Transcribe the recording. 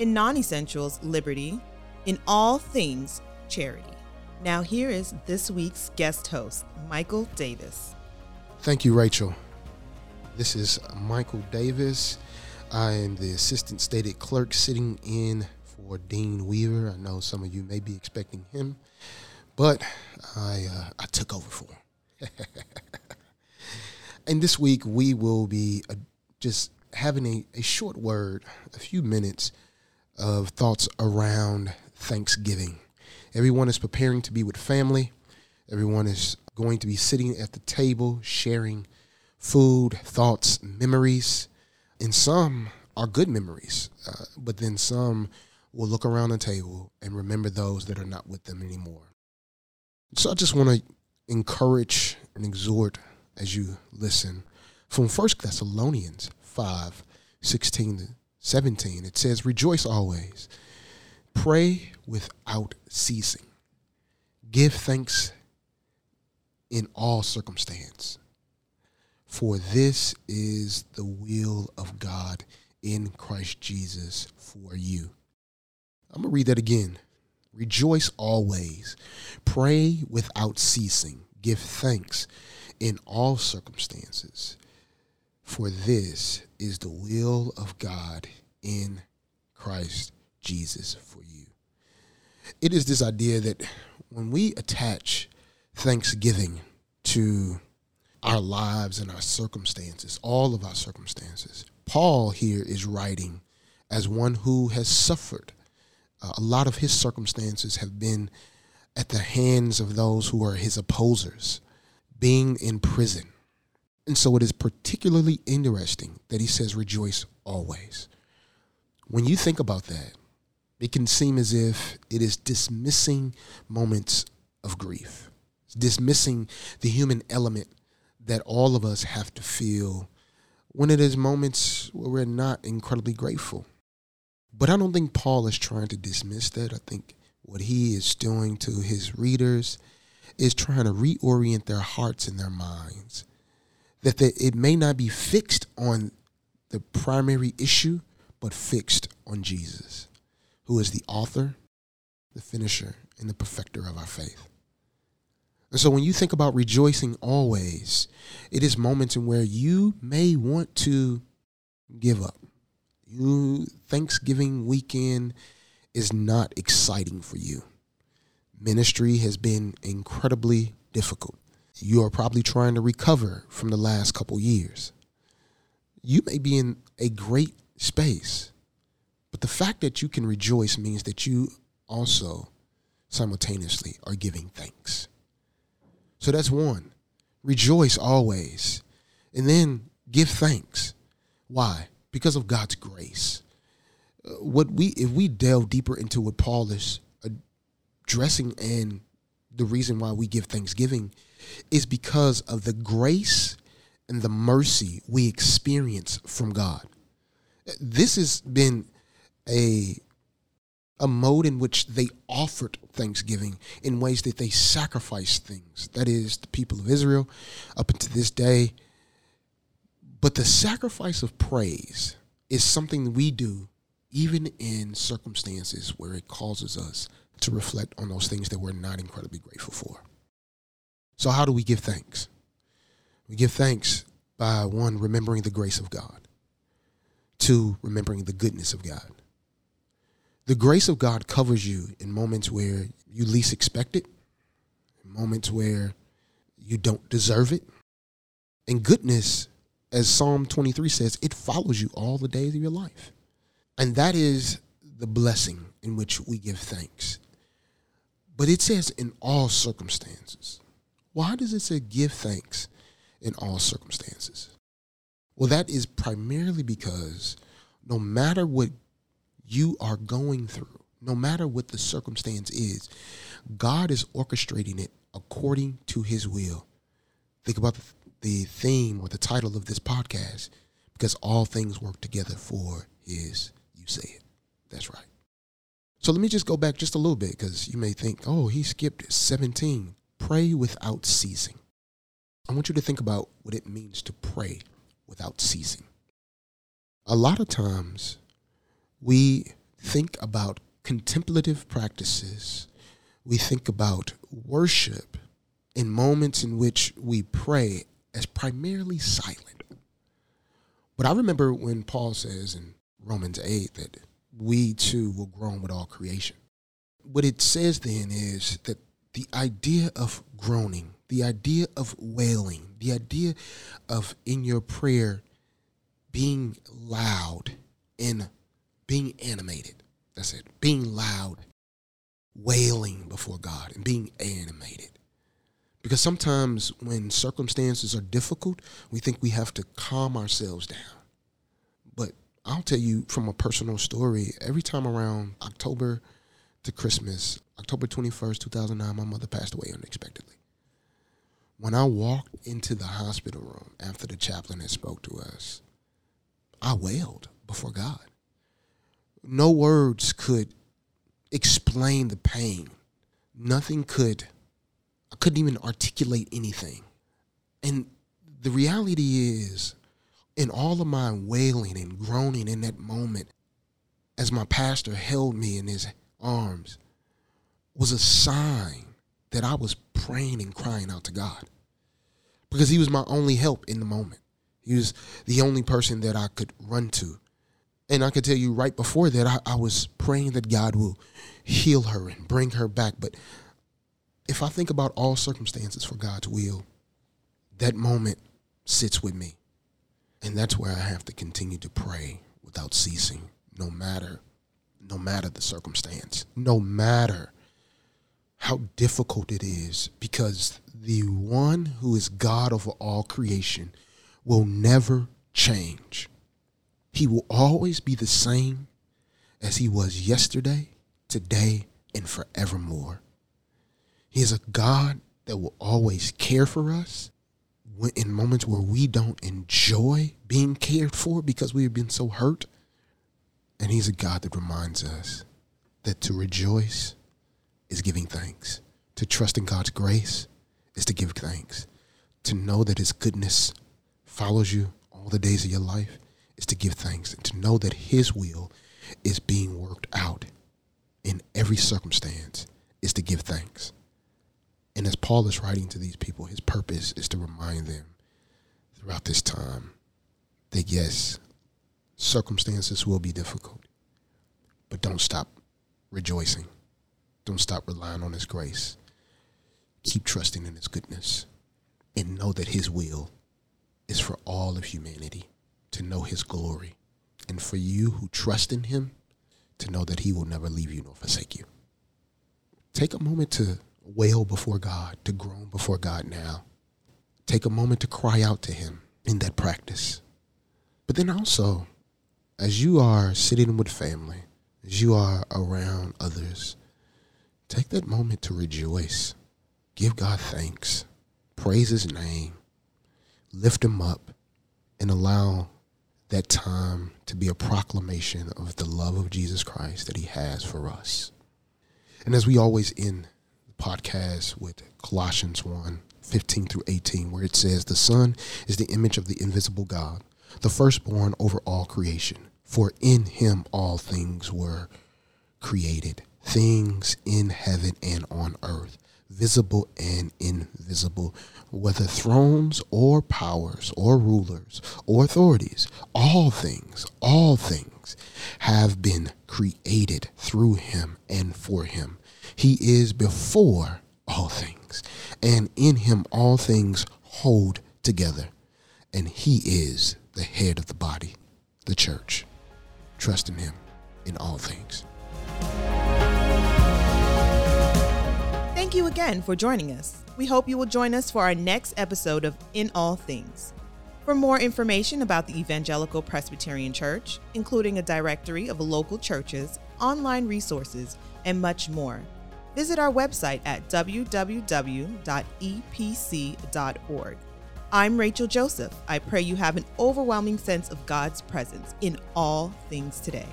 in non essentials, liberty, in all things, charity. Now, here is this week's guest host, Michael Davis. Thank you, Rachel. This is Michael Davis. I am the assistant stated clerk sitting in for Dean Weaver. I know some of you may be expecting him, but I uh, I took over for him. and this week we will be uh, just having a, a short word, a few minutes of thoughts around Thanksgiving. Everyone is preparing to be with family. Everyone is going to be sitting at the table, sharing food, thoughts, memories. And some are good memories, uh, but then some will look around the table and remember those that are not with them anymore. So I just want to encourage and exhort as you listen from 1 Thessalonians 5 16 to 17, it says, Rejoice always, pray without ceasing, give thanks in all circumstance, for this is the will of God in Christ Jesus for you. I'm going to read that again. Rejoice always, pray without ceasing, give thanks in all circumstances for this is the will of God in Christ Jesus for you. It is this idea that when we attach thanksgiving to our lives and our circumstances, all of our circumstances, Paul here is writing as one who has suffered. Uh, a lot of his circumstances have been at the hands of those who are his opposers, being in prison, and so it is particularly interesting that he says, rejoice always. When you think about that, it can seem as if it is dismissing moments of grief, it's dismissing the human element that all of us have to feel when it is moments where we're not incredibly grateful. But I don't think Paul is trying to dismiss that. I think what he is doing to his readers is trying to reorient their hearts and their minds that the, it may not be fixed on the primary issue, but fixed on Jesus, who is the author, the finisher, and the perfecter of our faith. And so when you think about rejoicing always, it is moments in where you may want to give up. You Thanksgiving weekend is not exciting for you. Ministry has been incredibly difficult you are probably trying to recover from the last couple years. You may be in a great space, but the fact that you can rejoice means that you also simultaneously are giving thanks. So that's one. Rejoice always. And then give thanks. Why? Because of God's grace. Uh, what we if we delve deeper into what Paul is addressing and the reason why we give thanksgiving is because of the grace and the mercy we experience from God. This has been a a mode in which they offered thanksgiving in ways that they sacrificed things. That is, the people of Israel up until this day. But the sacrifice of praise is something we do even in circumstances where it causes us to reflect on those things that we're not incredibly grateful for. So, how do we give thanks? We give thanks by one, remembering the grace of God, two, remembering the goodness of God. The grace of God covers you in moments where you least expect it, moments where you don't deserve it. And goodness, as Psalm 23 says, it follows you all the days of your life. And that is the blessing in which we give thanks. But it says in all circumstances. Why does it say give thanks in all circumstances? Well, that is primarily because no matter what you are going through, no matter what the circumstance is, God is orchestrating it according to his will. Think about the theme or the title of this podcast because all things work together for his, you say it. That's right. So let me just go back just a little bit because you may think, oh, he skipped 17. Pray without ceasing. I want you to think about what it means to pray without ceasing. A lot of times we think about contemplative practices, we think about worship in moments in which we pray as primarily silent. But I remember when Paul says in Romans 8 that we too will groan with all creation. What it says then is that the idea of groaning, the idea of wailing, the idea of in your prayer being loud and being animated. That's it. Being loud, wailing before God and being animated. Because sometimes when circumstances are difficult, we think we have to calm ourselves down. But I'll tell you from a personal story, every time around October to Christmas, October 21st, 2009, my mother passed away unexpectedly. When I walked into the hospital room after the chaplain had spoke to us, I wailed before God. No words could explain the pain. Nothing could I couldn't even articulate anything. And the reality is, in all of my wailing and groaning in that moment, as my pastor held me in his arms, was a sign that I was praying and crying out to God. Because he was my only help in the moment. He was the only person that I could run to. And I could tell you right before that, I, I was praying that God will heal her and bring her back. But if I think about all circumstances for God's will, that moment sits with me. And that's where I have to continue to pray without ceasing, no matter no matter the circumstance, no matter how difficult it is, because the one who is God over all creation will never change. He will always be the same as he was yesterday, today, and forevermore. He is a God that will always care for us in moments where we don't enjoy being cared for because we have been so hurt. And He's a God that reminds us that to rejoice is giving thanks, to trust in God's grace is to give thanks, to know that His goodness follows you all the days of your life is to give thanks, and to know that His will is being worked out in every circumstance is to give thanks. And as Paul is writing to these people, his purpose is to remind them throughout this time that yes, circumstances will be difficult, but don't stop rejoicing. Don't stop relying on his grace. Keep trusting in his goodness and know that his will is for all of humanity to know his glory and for you who trust in him to know that he will never leave you nor forsake you. Take a moment to wail before God, to groan before God now. Take a moment to cry out to Him in that practice. But then also, as you are sitting with family, as you are around others, take that moment to rejoice. Give God thanks. Praise His name. Lift Him up and allow that time to be a proclamation of the love of Jesus Christ that He has for us. And as we always end the podcast with Colossians 1 15 through 18, where it says, The Son is the image of the invisible God, the firstborn over all creation. For in him all things were created, things in heaven and on earth, visible and invisible, whether thrones or powers or rulers or authorities, all things, all things have been created through him and for him. He is before all things, and in him all things hold together. And he is the head of the body, the church. Trust in him in all things. Thank you again for joining us. We hope you will join us for our next episode of In All Things. For more information about the Evangelical Presbyterian Church, including a directory of local churches, online resources, and much more, visit our website at www.epc.org. I'm Rachel Joseph. I pray you have an overwhelming sense of God's presence in all things today.